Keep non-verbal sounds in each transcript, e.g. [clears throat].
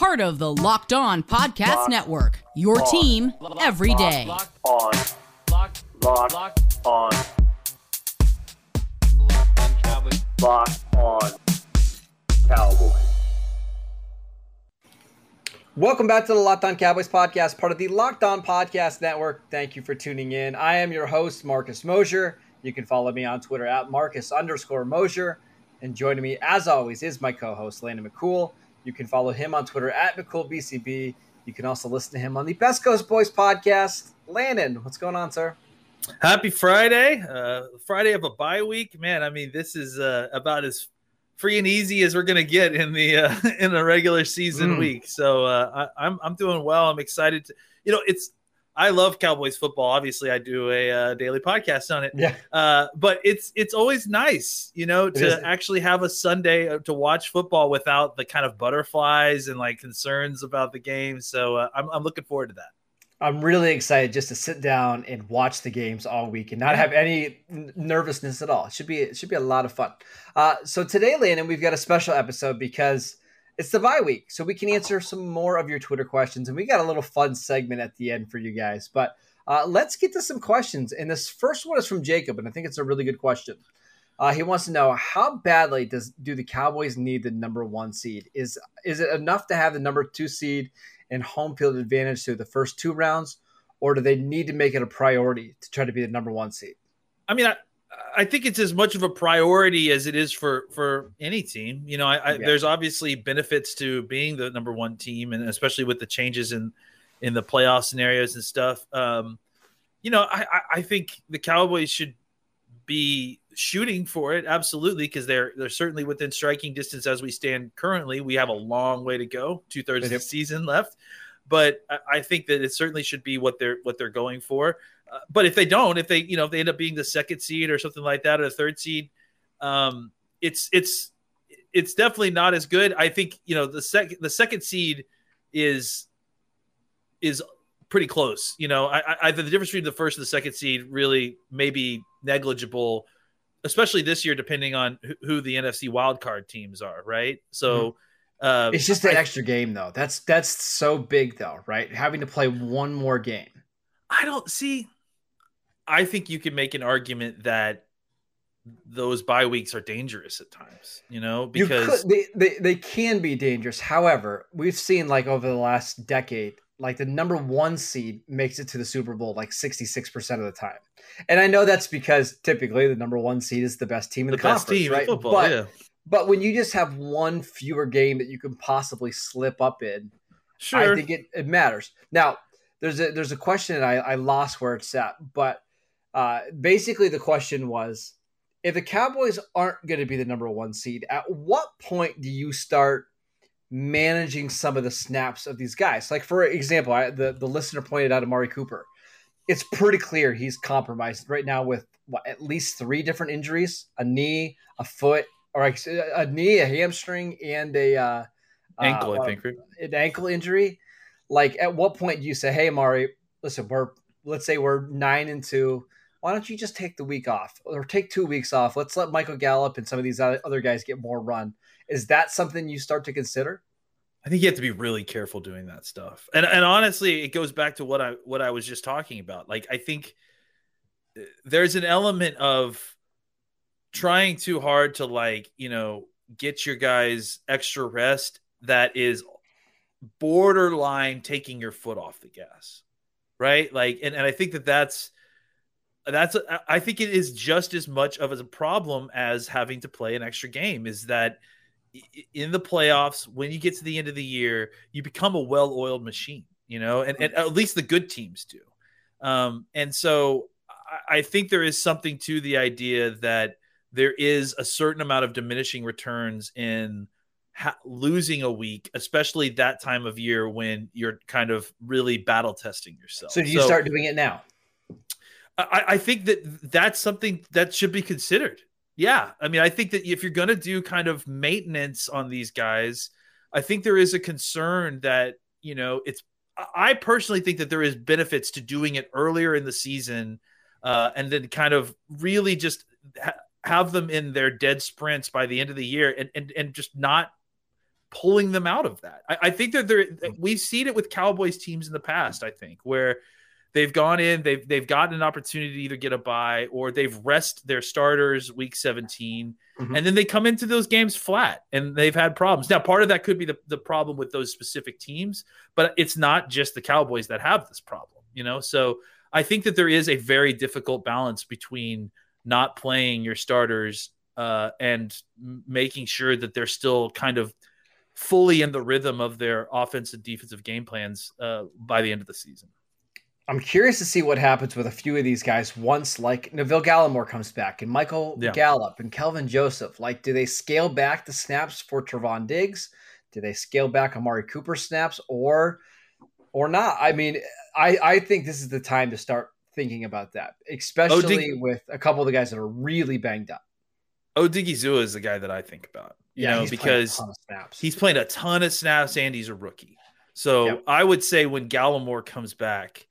Part of the Locked On Podcast Network, your team every day. Locked on. Locked. Locked Locked. on. Locked on Cowboys. Locked on. Cowboys. Welcome back to the Locked On Cowboys podcast, part of the Locked On Podcast Network. Thank you for tuning in. I am your host, Marcus Mosher. You can follow me on Twitter at Marcus underscore Mosher. And joining me, as always, is my co host, Landon McCool. You can follow him on Twitter at McCoolBCB. You can also listen to him on the Best Coast Boys podcast. Landon, what's going on, sir? Happy Friday, uh, Friday of a bye week, man. I mean, this is uh, about as free and easy as we're gonna get in the uh, [laughs] in a regular season Mm. week. So uh, I, I'm I'm doing well. I'm excited to, you know, it's I love Cowboys football. Obviously, I do a uh, daily podcast on it. Yeah. Uh, but it's it's always nice, you know, to actually have a Sunday uh, to watch football without the kind of butterflies and like concerns about the game. So uh, I'm I'm looking forward to that. I'm really excited just to sit down and watch the games all week and not have any nervousness at all. It should be it should be a lot of fun. Uh, so today, Landon, we've got a special episode because it's the bye week, so we can answer some more of your Twitter questions, and we got a little fun segment at the end for you guys. But uh, let's get to some questions, and this first one is from Jacob, and I think it's a really good question. Uh, he wants to know how badly does do the Cowboys need the number one seed? Is is it enough to have the number two seed and home field advantage through the first two rounds, or do they need to make it a priority to try to be the number one seed? I mean, I think it's as much of a priority as it is for for any team. You know, I, I, Yeah. there's obviously benefits to being the number one team, and especially with the changes in in the playoff scenarios and stuff. Um, you know, I, I- think the Cowboys should be shooting for it absolutely because they're they're certainly within striking distance as we stand currently. We have a long way to go, two thirds of the season left, but I, I think that it certainly should be what they're what they're going for. Uh, but if they don't, if they you know if they end up being the second seed or something like that or the third seed, um, it's it's it's definitely not as good. I think you know the second the second seed is is pretty close. You know, I, I the difference between the first and the second seed really may be negligible, especially this year, depending on who, who the NFC wildcard teams are. Right, so. Uh, It's just an I- extra game, though. That's that's so big, though, right? Having to play one more game. I don't see. I think you can make an argument that those bye weeks are dangerous at times. You know, You because could, they, they they can be dangerous. However, we've seen like over the last decade, like the number one seed makes it to the Super Bowl like sixty six percent of the time. And I know that's because typically the number one seed is the best team in the the, best conference, team right? football. But yeah, but when you just have one fewer game that you can possibly slip up in, sure. I think it, it matters. Now, there's a there's a question and I, I lost where it's at, but uh, basically the question was if the Cowboys aren't going to be the number one seed, at what point do you start managing some of the snaps of these guys? Like for example, I, the the listener pointed out Amari Cooper. It's pretty clear he's compromised right now with what, at least three different injuries: a knee, a foot, or a, a knee, a hamstring, and a uh, ankle. uh, I think. Right? an ankle injury, like at what point do you say, "Hey, Mari, listen, we're let's say we're nine and two. Why don't you just take the week off or take two weeks off? Let's let Michael Gallup and some of these other guys get more run." Is that something you start to consider? I think you have to be really careful doing that stuff. And and honestly, it goes back to what I what I was just talking about. Like I think uh, there's an element of trying too hard to like you know get your guys extra rest that is borderline taking your foot off the gas right like and, and i think that that's that's I think it is just as much of a problem as having to play an extra game is that in the playoffs when you get to the end of the year you become a well-oiled machine you know and, and at least the good teams do um, and so I, think there is something to the idea that there is a certain amount of diminishing returns in ha- losing a week, especially that time of year when you're kind of really battle testing yourself. So do you so, start doing it now? I, I think that that's something that should be considered. Yeah. I mean, I think that if you're going to do kind of maintenance on these guys, I think there is a concern that, you know, it's, I personally think that there is benefits to doing it earlier in the season uh, and then kind of really just ha- have them in their dead sprints by the end of the year and, and, and just not pulling them out of that. I, I think that there, we've seen it with Cowboys teams in the past, I think, where – they've gone in, they've they've gotten an opportunity to either get a bye or they've rest their starters week 17, mm-hmm. and then they come into those games flat and they've had problems. Now, part of that could be the, the problem with those specific teams, but it's not just the Cowboys that have this problem, you know. So I think that there is a very difficult balance between not playing your starters uh, and making sure that they're still kind of fully in the rhythm of their offensive and defensive game plans uh, by the end of the season. I'm curious to see what happens with a few of these guys once like Neville Gallimore comes back and Michael yeah. Gallup and Kelvin Joseph. Like, do they scale back the snaps for Trevon Diggs? Do they scale back Amari Cooper snaps or or not? I mean, I, I think this is the time to start thinking about that, especially with a couple of the guys that are really banged up. Odighizuwa is the guy that I think about. You yeah, know, because he's playing a ton of snaps and he's a rookie. So yep. I would say when Gallimore comes back,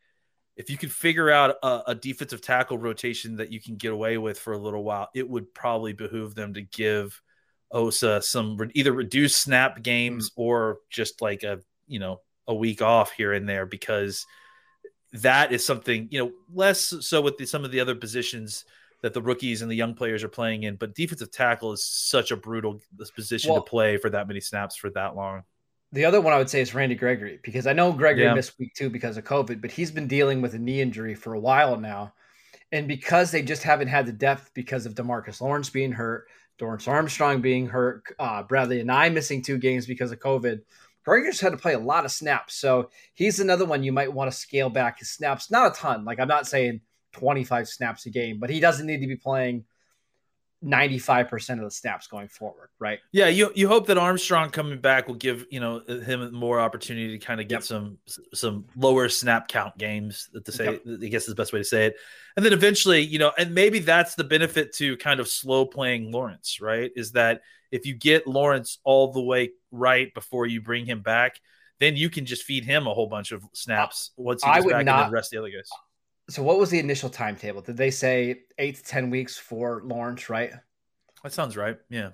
if you could figure out a, a, defensive tackle rotation that you can get away with for a little while, it would probably behoove them to give Osa some either reduced snap games mm-hmm. or just like a you know a week off here and there because that is something you know less so with the, some of the other positions that the rookies and the young players are playing in, but defensive tackle is such a brutal position well, to play for that many snaps for that long. The other one I would say is Randy Gregory because I know Gregory yeah. missed week two because of COVID, but he's been dealing with a knee injury for a while now. And because they just haven't had the depth because of Demarcus Lawrence being hurt, Dorance Armstrong being hurt, uh, and I missing two games because of COVID, Gregory just had to play a lot of snaps. So he's another one you might want to scale back his snaps. Not a ton. Like I'm not saying 25 snaps a game, but he doesn't need to be playing – 95% of the snaps going forward, right? Yeah, you you hope that Armstrong coming back will give, you know, him more opportunity to kind of get yep. some some lower snap count games to say yep. I guess is the best way to say it. And then eventually, you know, and maybe that's the benefit to kind of slow playing Lawrence, right? Is that if you get Lawrence all the way right before you bring him back, then you can just feed him a whole bunch of snaps uh, once he's back not, and then rest the other guys so what was the initial timetable? Did they say eight to ten weeks for Lawrence? Right. That sounds right. Yeah.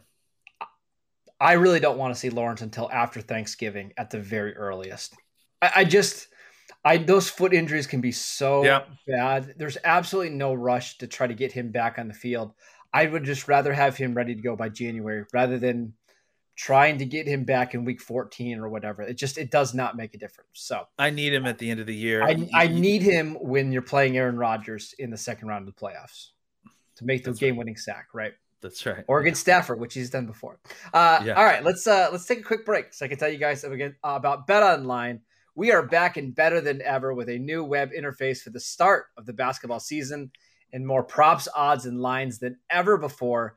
I really don't want to see Lawrence until after Thanksgiving at the very earliest. I, I just, I those foot injuries can be so yeah. bad. There's absolutely no rush to try to get him back on the field. I would just rather have him ready to go by January rather than trying to get him back in week 14 or whatever. It just it does not make a difference. So I need him at the end of the year. I, I need him when you're playing Aaron Rodgers in the second round of the playoffs to make the game winning sack, right? That's right. Or against Stafford, which he's done before. Uh, yeah. All right, let's uh, let's take a quick break so I can tell you guys again about Bet Online. We are back and better than ever with a new web interface for the start of the basketball season and more props, odds, and lines than ever before.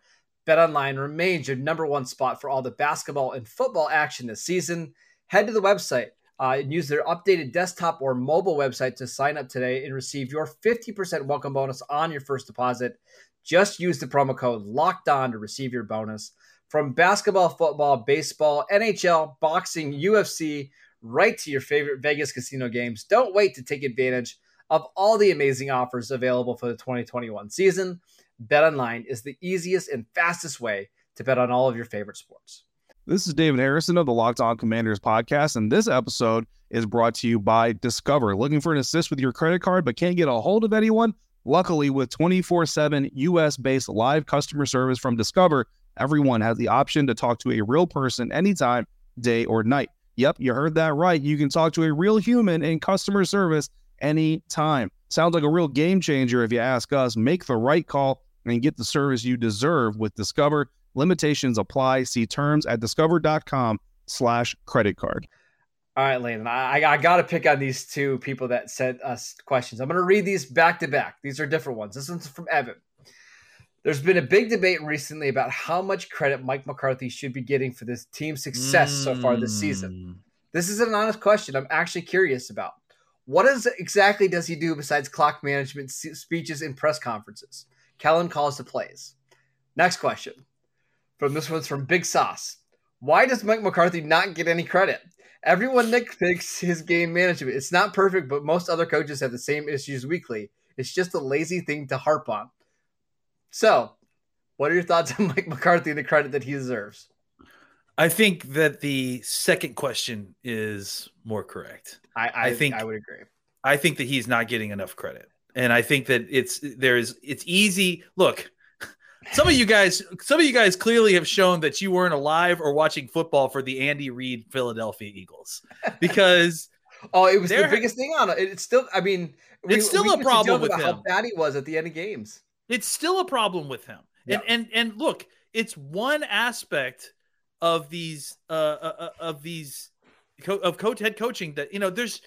BetOnline remains your number one spot for all the basketball and football action this season. Head to the website uh, and use their updated desktop or mobile website to sign up today and receive your 50% welcome bonus on your first deposit. Just use the promo code LOCKED ON to receive your bonus. From basketball, football, baseball, NHL, boxing, UFC, right to your favorite Vegas casino games. Don't wait to take advantage of all the amazing offers available for the 2021 season. BetOnline is the easiest and fastest way to bet on all of your favorite sports. This is David Harrison of the Locked On Commanders podcast, and this episode is brought to you by Discover. Looking for an assist with your credit card but can't get a hold of anyone? Luckily, with 24 7 US based live customer service from Discover, everyone has the option to talk to a real person anytime, day or night. Yep, you heard that right. You can talk to a real human in customer service anytime. Sounds like a real game changer if you ask us. Make the right call and get the service you deserve with Discover. Limitations apply. See terms at discover.com slash credit card. All right, Landon, I, I got to pick on these two people that sent us questions. I'm going to read these back to back. These are different ones. This one's from Evan. There's been a big debate recently about how much credit Mike McCarthy should be getting for this team's success mm. so far this season. Mm. This is an honest question I'm actually curious about. What is exactly does he do besides clock management, speeches, and press conferences? Kellen calls the plays. Next question. From this one's from Big Sauce. Why does Mike McCarthy not get any credit? Everyone nitpicks his game management. It's not perfect, but most other coaches have the same issues weekly. It's just a lazy thing to harp on. So, what are your thoughts [laughs] on Mike McCarthy and the credit that he deserves? I think that the second question is more correct. I, I, I think I would agree. I think that he's not getting enough credit, and I think that it's there's it's easy. Look, some of you guys, some of you guys clearly have shown that you weren't alive or watching football for the Andy Reid Philadelphia Eagles [laughs] because. oh, it was the biggest thing on it. It's still, I mean, it's we, still we a problem with him. How bad he was at the end of games. It's still a problem with him. Yeah. And and and look, it's one aspect of these uh, uh, uh of these co- of coach head coaching that you know there's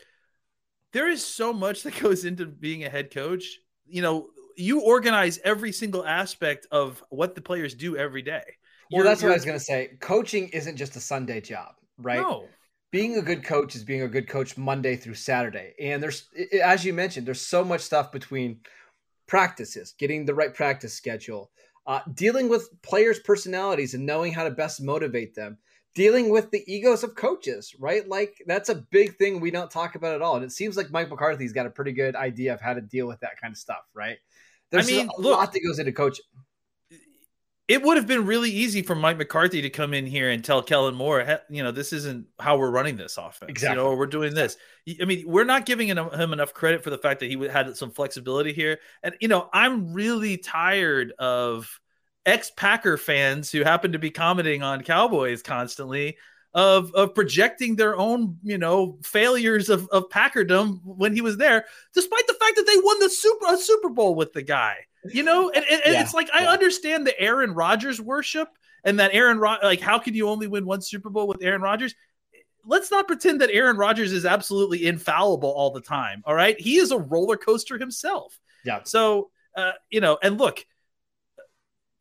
there is so much that [laughs] goes into being a head coach. You know, you organize every single aspect of what the players do every day. Well, you're, that's what I was going to say. Coaching isn't just a Sunday job, right? No. Being a good coach is being a good coach Monday through Saturday. And there's, as you mentioned, there's so much stuff between practices, getting the right practice schedule, uh, dealing with players' personalities and knowing how to best motivate them, dealing with the egos of coaches, right? Like that's a big thing we don't talk about at all. And it seems like Mike McCarthy's got a pretty good idea of how to deal with that kind of stuff, right? There's I mean, a look, lot that goes into coaching it would have been really easy for Mike McCarthy to come in here and tell Kellen Moore, you know, this isn't how we're running this offense. Exactly. You know, we're doing this. I mean, we're not giving him enough credit for the fact that he had some flexibility here. And, you know, I'm really tired of ex Packer fans who happen to be commenting on Cowboys constantly of of projecting their own you know failures of of Packerdom when he was there, despite the fact that they won the super a Super Bowl with the guy. You know, and, and, and yeah, it's like yeah. I understand the Aaron Rodgers worship and that Aaron Rod like how can you only win one Super Bowl with Aaron Rodgers? Let's not pretend that Aaron Rodgers is absolutely infallible all the time. All right, he is a roller coaster himself. Yeah. So uh, you know, and look,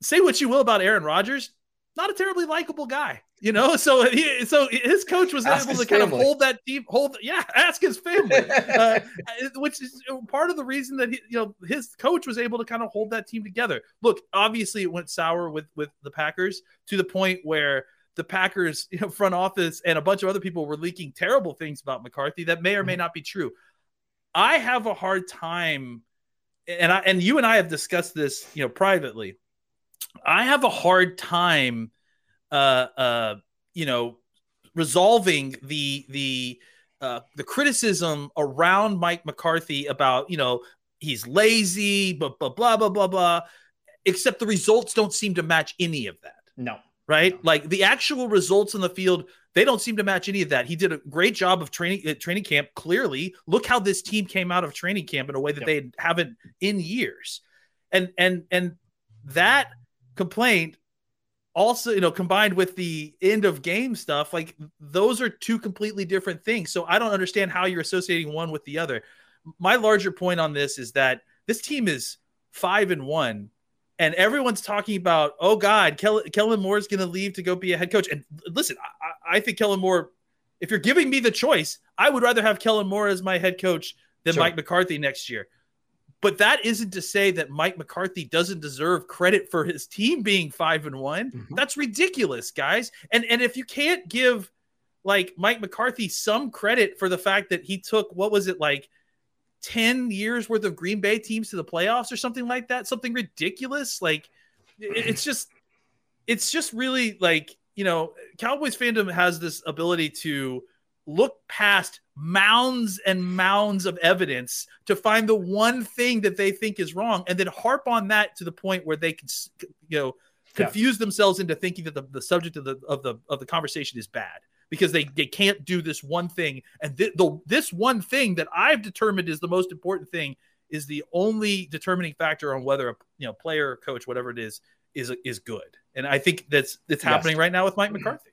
say what you will about Aaron Rodgers, not a terribly likable guy, you know. So he, so his coach was ask able to kind of hold that team, hold yeah, [laughs] ask his family, [laughs] uh, which is part of the reason that he, you know his coach was able to kind of hold that team together. Look, obviously it went sour with with the Packers to the point where the Packers [laughs] you know, front office and a bunch of other people were leaking terrible things about McCarthy that may or may mm-hmm. not be true. I have a hard time, and I and you and I have discussed this, you know, privately I have a hard time, uh, uh, you know, resolving the the uh, the criticism around Mike McCarthy about you know he's lazy, but blah blah blah blah blah. Except the results don't seem to match any of that. No, right? No. Like the actual results in the field, they don't seem to match any of that. He did a great job of training at training camp. Clearly, look how this team came out of training camp in a way that yep. they haven't in years, and and and that complaint also you know combined with the end of game stuff like those are two completely different things. So i don't understand how you're associating one with the other. My larger point on this is that this team is five and one and everyone's talking about oh god Kel- kellen moore is going to leave to go be a head coach. And listen I-, I think kellen moore if you're giving me the choice i would rather have kellen moore as my head coach than sure. mike mccarthy next year but that isn't to say that Mike McCarthy doesn't deserve credit for his team being five and one. Mm-hmm. That's ridiculous, guys. And and if you can't give like Mike McCarthy some credit for the fact that he took what was it like 10 years worth of Green Bay teams to the playoffs or something like that, something ridiculous. Like it's just it's just really like, you know, Cowboys fandom has this ability to look past mounds and mounds of evidence to find the one thing that they think is wrong and then harp on that to the point where they can you know confuse yeah. themselves into thinking that the, the subject of the of the of the conversation is bad because they they can't do this one thing and th- the this one thing that I've determined is the most important thing is the only determining factor on whether a you know player or coach whatever it is is is good and I think that's that's happening yes. right now with Mike mm-hmm. McCarthy.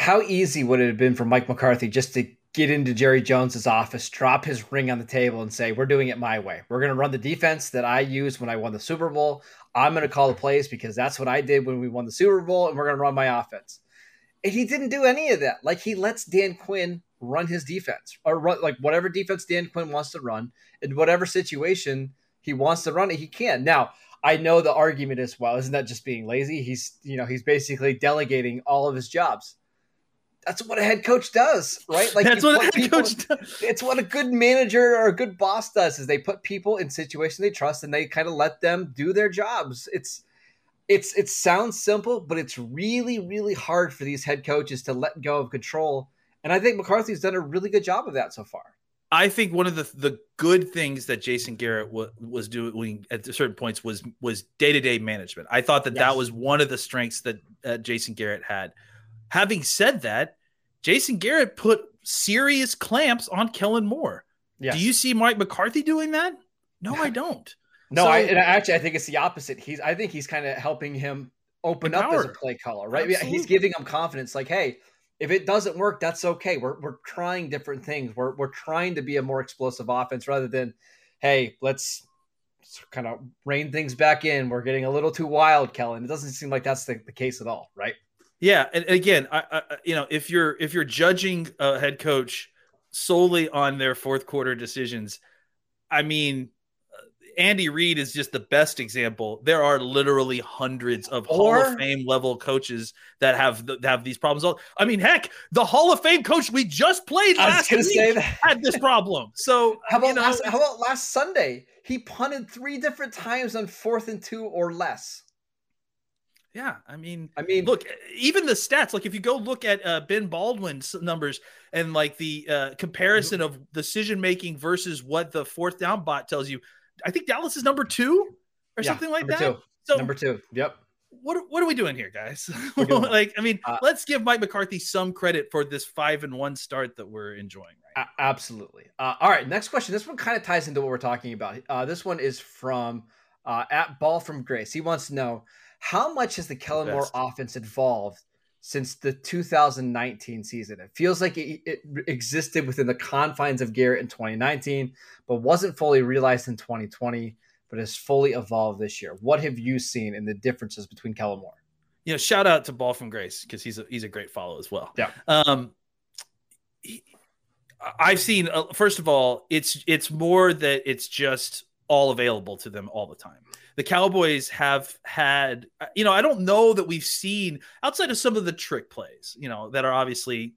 How easy would it have been for Mike McCarthy just to get into Jerry Jones's office, drop his ring on the table, and say, "We're doing it my way. We're going to run the defense that I used when I won the Super Bowl. I'm going to call the plays because that's what I did when we won the Super Bowl, and we're going to run my offense." And he didn't do any of that. Like he lets Dan Quinn run his defense or run like whatever defense Dan Quinn wants to run in whatever situation he wants to run it, he can. Now, I know the argument as well. Isn't that just being lazy? He's you know he's basically delegating all of his jobs that's what a head coach does, right? Like that's what a head coach does. It's what a good manager or a good boss does is they put people in situations they trust and they kind of let them do their jobs. It's it's it sounds simple, but it's really really hard for these head coaches to let go of control. And I think McCarthy's done a really good job of that so far. I think one of the the good things that Jason Garrett w- was doing at certain points was was day to day management. I thought that yes. that was one of the strengths that uh, Jason Garrett had Having said that, Jason Garrett put serious clamps on Kellen Moore. Yes. Do you see Mike McCarthy doing that? No, I [laughs] don't. no, so, I and actually I think it's the opposite. He's I think he's kind of helping him open empowered. up as a play caller, right? Absolutely. He's giving him confidence, like, hey, if it doesn't work, that's okay. We're we're trying different things. We're we're trying to be a more explosive offense rather than, hey, let's kind of rein things back in. We're getting a little too wild, Kellen. It doesn't seem like that's the, the case at all, right? Yeah, and again, I, I, you know, if you're if you're judging a head coach solely on their fourth quarter decisions, I mean, uh, Andy Reid is just the best example. There are literally hundreds of or, Hall of Fame level coaches that have that have these problems. I mean, heck, the Hall of Fame coach we just played last week had this problem. [laughs] So how about you know, last, how about last Sunday? He punted three different times on fourth and two or less. Yeah, I mean, I mean, look, even the stats. Like, if you go look at uh, Ben Baldwin's numbers and like the uh, comparison of decision making versus what the fourth down bot tells you, I think Dallas is number two or yeah, something like that. Two. So number two. Yep. What what are we doing here, guys? [laughs] like, I mean, uh, let's give Mike McCarthy some credit for this five and one start that we're enjoying. Right. absolutely. Uh, all right, next question. This one kind of ties into what we're talking about. Uh, this one is from uh, at Ball from Grace. He wants to know how much has the Kellen Moore offense evolved since the 2019 season? It feels like it, it, existed within the confines of Garrett in 2019, but wasn't fully realized in 2020, but has fully evolved this year. What have you seen in the differences between Kellen Moore? You know, shout out to Ball from Grace because he's a, he's a great follow as well. Yeah. Um, he, I've seen. Uh, first of all, it's it's more that it's just all available to them all the time the Cowboys have had, you know, I don't know that we've seen outside of some of the trick plays, you know, that are obviously,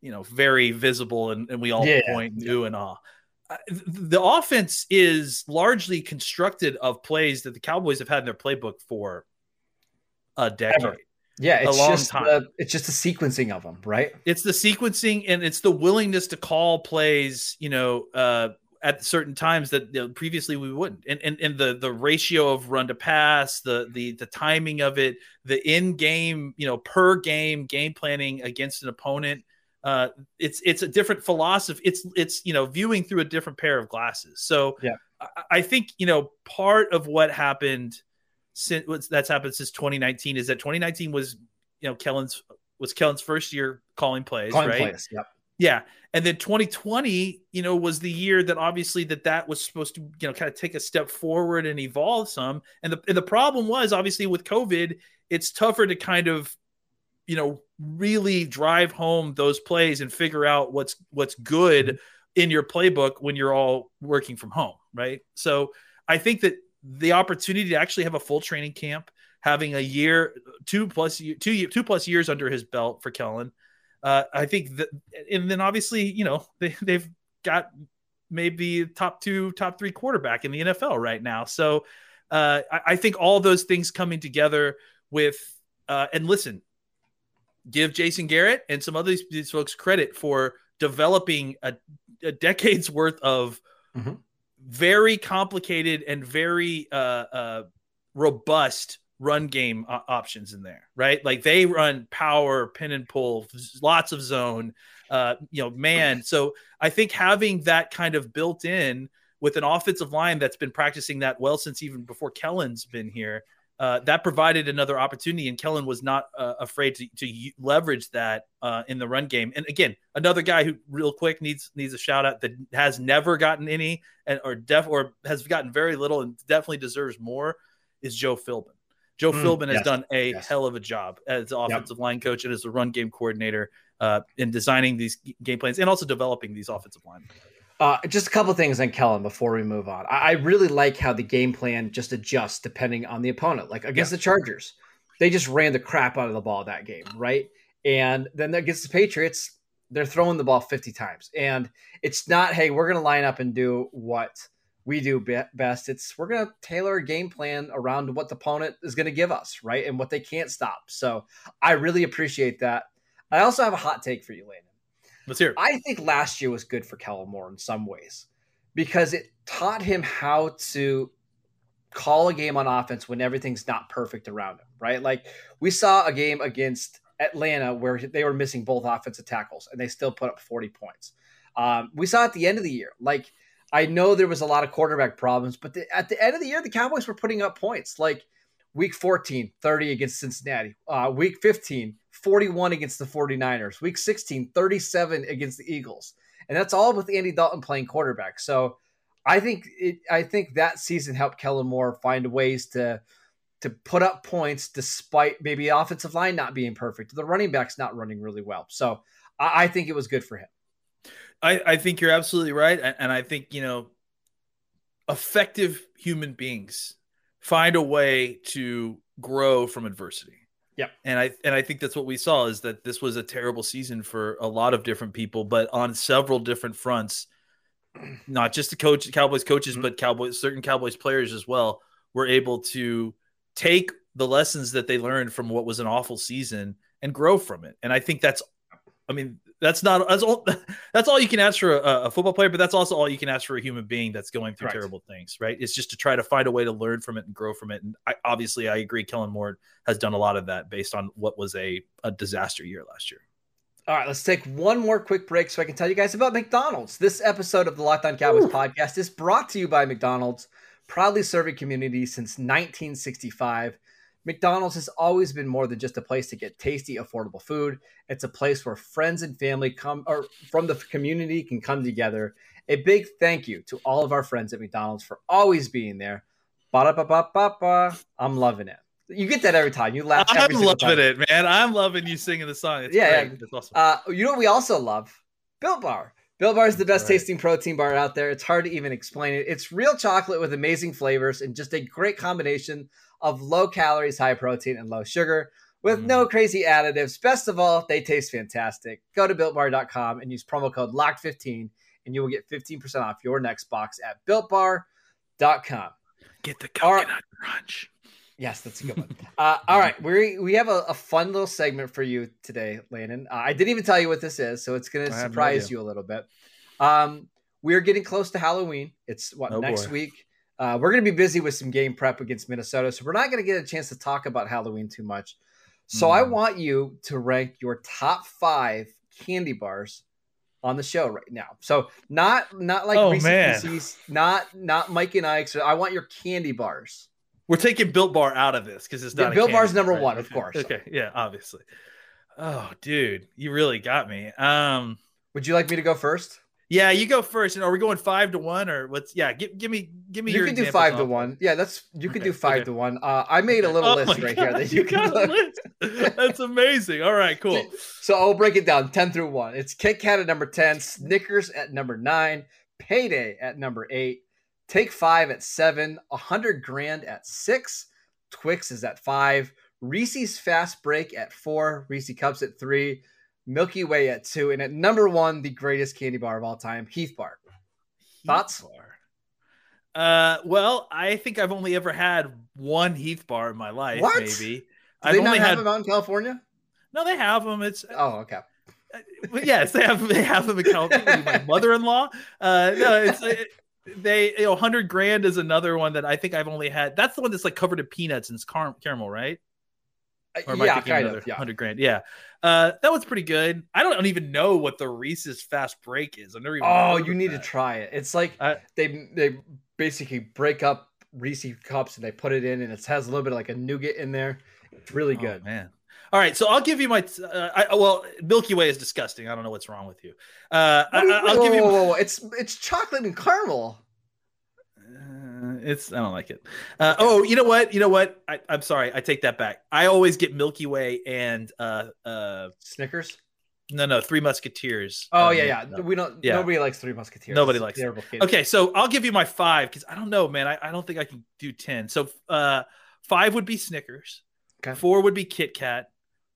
you know, very visible and, and we all yeah. point and do and all. Uh, the offense is largely constructed of plays that the Cowboys have had in their playbook for a decade. Ever. Yeah, it's just the, it's just the sequencing of them, right? It's the sequencing and it's the willingness to call plays, you know, uh, at certain times that you know, previously we wouldn't. And, and and the the ratio of run to pass, the the the timing of it, the in game, you know, per game game planning against an opponent. Uh, it's it's a different philosophy. It's it's you know viewing through a different pair of glasses. So yeah, I, I think you know part of what happened since that's happened since 2019 is that 2019 was you know Kellen's was Kellen's first year calling plays, calling right? Plays, yep. Yeah. And then 2020, you know, was the year that obviously that that was supposed to, you know, kind of take a step forward and evolve some. And the and the problem was obviously with COVID, it's tougher to kind of, you know, really drive home those plays and figure out what's what's good in your playbook when you're all working from home, right? So I think that the opportunity to actually have a full training camp, having a year, two plus two two plus years under his belt for Kellen uh, I think that, and then obviously, you know, [laughs] they, they've got maybe top two, top three quarterback in the NFL right now. So uh, I, I, think all those things coming together with, uh, and listen, give Jason Garrett and some other these, these folks credit for developing a, a decade's worth of Mhm. very complicated and very uh, uh, robust run game o- options in there, right? Like they run power, pin and pull, lots of zone, uh, you know, man. So I think having that kind of built in with an offensive line that's been practicing that well since even before Kellen's been here, uh, that provided another opportunity, and Kellen was not uh, afraid to, to leverage that uh, in the run game. And again, another guy who, real quick, needs needs a shout out that has never gotten any, and or def or has gotten very little, and definitely deserves more, is Joe Philbin. Joe Mm, Philbin has yes, done a yes. hell of a job as the offensive line coach and as a run game coordinator uh, in designing these game plans and also developing these offensive line. Uh, just a couple things on Kellen before we move on. I, I really like how the game plan just adjusts depending on the opponent. Like against the Chargers, they just ran the crap out of the ball that game, right? And then against the Patriots, they're throwing the ball 50 times. And it's not, hey, we're going to line up and do what we do best. It's we're going to tailor a game plan around what the opponent is going to give us, right? And what they can't stop. So I really appreciate that. I also have a hot take for you, Landon. Let's hear it. I think last year was good for Kellen Moore in some ways because it taught him how to call a game on offense when everything's not perfect around him, right? Like we saw a game against Atlanta where they were missing both offensive tackles and they still put up 40 points. Um, we saw at the end of the year, like I know there was a lot of quarterback problems, but the, at the end of the year, the Cowboys were putting up points. Like week 14, 30 against Cincinnati. Uh, week 15, 41 against the 49ers. Week 16, 37 against the Eagles. And that's all with Andy Dalton playing quarterback. So I think it, I think that season helped Kellen Moore find ways to to put up points despite maybe offensive line not being perfect, the running backs not running really well. So I, I think it was good for him. I, I think you're absolutely right. And, and I think, you know, effective human beings find a way to grow from adversity. Yeah. And I and I think that's what we saw is that this was a terrible season for a lot of different people, but on several different fronts, [clears throat] not just the coach Cowboys coaches, Mhm. but Cowboys certain Cowboys players as well were able to take the lessons that they learned from what was an awful season and grow from it. And I think that's I mean, that's not that's all [laughs] that's all you can ask for a, a football player, but that's also all you can ask for a human being that's going through Correct. terrible things, right? It's just to try to find a way to learn from it and grow from it. And I, obviously, I agree. Kellen Moore has done a lot of that based on what was a, a disaster year last year. All right, let's take one more quick break so I can tell you guys about McDonald's. This episode of the Locked On Cowboys podcast is brought to you by McDonald's, proudly serving community since 1965. McDonald's has always been more than just a place to get tasty, affordable food. It's a place where friends and family come or from the community can come together. A big thank you to all of our friends at McDonald's for always being there. Ba-da-ba-ba-ba-ba. I'm loving it. You get that every time. You laugh. I'm loving time. it, man. I'm loving you singing the song. It's Yeah, great. yeah. It's awesome. Uh, you know what we also love? Built Bar. Built Bar is the best Right. tasting protein bar out there. It's hard to even explain it. It's real chocolate with amazing flavors and just a great combination of low calories, high protein, and low sugar with Mm. no crazy additives. Best of all, they taste fantastic. Go to builtbar.com and use promo code LOCK15 and you will get 15% off your next box at builtbar.com. Get the all right. coconut crunch. Yes, that's a good one. [laughs] uh, all right, we we have a, a fun little segment for you today, Landon. Uh, I didn't even tell you what this is, so it's going to have no surprise you a little bit. Um, we're getting close to Halloween. It's what Oh, next boy. week. Uh, we're going to be busy with some game prep against Minnesota, so we're not going to get a chance to talk about Halloween too much. So I Hmm. want you to rank your top five candy bars on the show right now. So not not like Oh, Reese's man. Pieces, not not Mike and Ike's. I want your candy bars. We're taking Built Bar out of this because it's not. a Built Bar's number right? one, of course. Okay, yeah, obviously. Oh, dude, you really got me. Um, Would you like me to go first? yeah, you go first. And are we going five to one or what's? Yeah, give, give me, give me. You your can do five to one. Yeah, that's you can Okay, do five okay. to one. Uh, I made a little Oh list right here that [laughs] you can got a look. list? [laughs] That's amazing. All right, cool. [laughs] So I'll break it down 10 through 1. It's Kit Kat at number 10, Snickers at number 9, Payday at number 8, Take 5 at 7, a 100 grand at 6, Twix is at 5, Reese's Fast Break at 4, Reese Cups at 3, Milky Way at 2, and at number 1, the greatest candy bar of all time, Heath Bar. Thoughts? Bar. Uh, well, I think I've only ever had one Heath bar in my life. What? Maybe Do I've they only not have had. them out in California? No, they have them. It's Oh, okay. But yes, they have they have them account my [laughs] mother-in-law. Uh, no, it's it, they you know 100 grand is another one that I think I've only had. That's the one that's like covered in peanuts and car- caramel, right? Or am I yeah, thinking kind of. Yeah. 100 grand. Yeah. Uh, that was pretty good. I don't, I don't even know what the Reese's fast break is. I've never even Oh, you need that. to try it. It's like I- they they basically break up Reese cups and they put it in, and it has a little bit of like a nougat in there. It's really Oh, good. man. All right, so I'll give you my. Uh, I, well, Milky Way is disgusting. I don't know what's wrong with you. Uh, I, you- I'll give you. whoa, whoa, whoa, It's it's chocolate and caramel. Uh, it's I don't like it. Uh, oh, you know what? You know what? I, I'm sorry. I take that back. I always get Milky Way and uh, uh, Snickers. no, no, Three Musketeers. Oh Uh, yeah, yeah. no. We don't. Yeah. Nobody likes Three Musketeers. Nobody It's likes it. terrible. Okay, so I'll give you my five because I don't know, man. I, I don't think I can do ten. So uh, five would be Snickers. Okay. Four would be Kit Kat.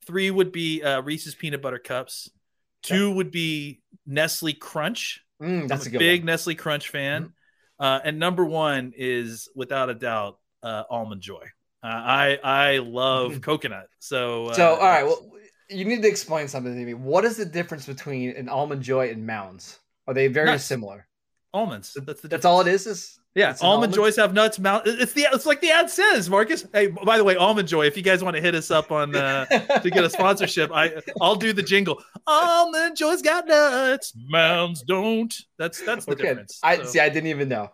Three would be uh, Reese's peanut butter cups. Two would be Nestle Crunch. Mm, that's I'm a good big one. Nestle Crunch fan. Uh, and number one is without a doubt uh, Almond Joy. Uh, I I love coconut. So uh, So all right, well, you need to explain something to me. What is the difference between an almond joy and mounds? Are they very Nuts. similar? almonds. That's the That's all it is. Is Yeah, It's almond almond? joys have nuts. Mount. It's the it's like the ad says, Marcus. Hey, by the way, almond joy. If you guys want to hit us up on uh, to get a [laughs] sponsorship, I I'll do the jingle. Almond joys got nuts. Mounds don't. That's that's the okay. difference. I So, see. I didn't even know.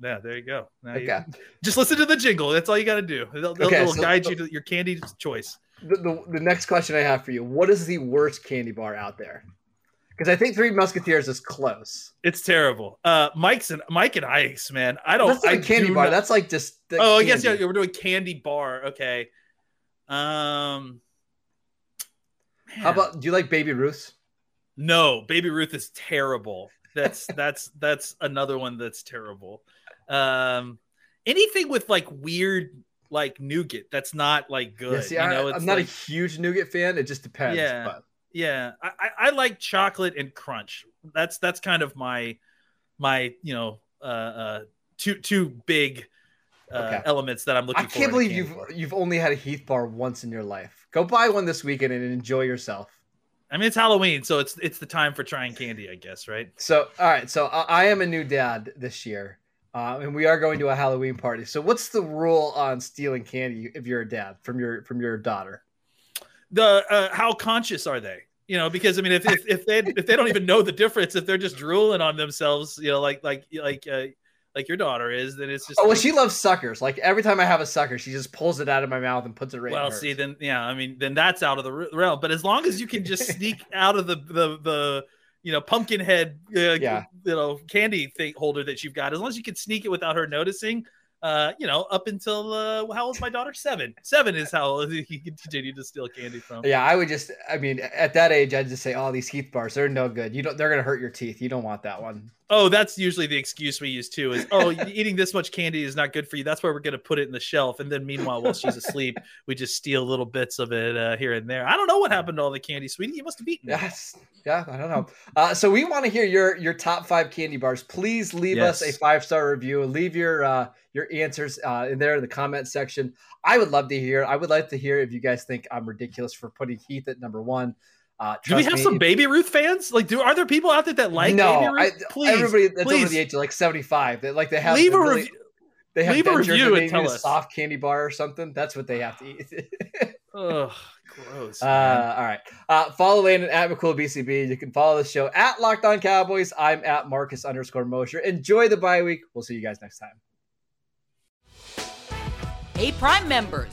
yeah, there you go. Now you- just listen to the jingle. That's all you got to do. They'll, they'll, Okay, they'll so- guide you to your candy choice. The, the the next question I have for you: What is the worst candy bar out there? Because I think Three Musketeers is close. It's terrible. Uh, Mike's and Mike and Ice, man. I don't. That's not I a candy bar. not- That's like just. oh, I guess yeah, we're doing candy bar. Okay. Um. How about? Do you like Baby Ruth? No, Baby Ruth is terrible. That's [laughs] that's that's another one that's terrible. Um, anything with like weird like nougat that's not like good. Yeah, see, you I, know, it's I'm not like- a huge nougat fan. It just depends. Yeah. But yeah. I, I, like chocolate and crunch. That's that's kind of my my you know uh, uh two two big uh, Okay. elements that I'm looking for. I can't believe you've you've only had a Heath bar once in your life. Go buy one this weekend and enjoy yourself. I mean, it's Halloween, so it's it's the time for trying candy, I guess, right? So, all right. So I, I am a new dad this year, uh, and we are going to a Halloween party. So, what's the rule on stealing candy if you're a dad from your from your daughter? The uh, how conscious are they? You know, because I mean, if if, if they if they don't even know the difference, if they're just drooling on themselves, you know, like like like uh, like your daughter is, then it's just Oh well, she loves suckers. Like every time I have a sucker, she just pulls it out of my mouth and puts it right. well. See, then yeah, I mean, then that's out of the realm. But as long as you can just sneak [laughs] out of the the the you know pumpkin head uh, Yeah. you know candy thing holder that you've got, as long as you can sneak it without her noticing. Uh, you know, up until uh, how old's my daughter? Seven. Seven is how old he can continue to steal candy from. Yeah, I would just. I mean, at that age, I'd just say, "Oh, these Heath bars, they're no good. You don't. They're gonna hurt your teeth. You don't want that one." Oh, that's usually the excuse we use too. Is oh, eating this much candy is not good for you. That's why we're going to put it in the shelf. And then meanwhile, while she's asleep, [laughs] we just steal little bits of it uh, here and there. I don't know what happened to all the candy, sweetie. You must have eaten. it. Yes. Yeah, I don't know. Uh, so we want to hear your your top five candy bars. Please leave us a five star review. Leave your uh, your answers uh, in there in the comment section. I would love to hear. I would like to hear if you guys think I'm ridiculous for putting Heath at number one. Uh, Do we have me, some Baby Ruth fans? Like, do are there people out there that like no, Baby I, Ruth? please, everybody that's over the age of like 75, they like they have leave a really- review. They have leave a review and and tell need a us. soft candy bar or something. That's what they have to eat. [laughs] Ugh, gross. Uh, all right. Uh, follow Landon at McCoolBCB. You can follow the show at Locked On Cowboys. I'm at Marcus underscore Mosher. Enjoy the bye week. We'll see you guys next time. Hey, Prime members,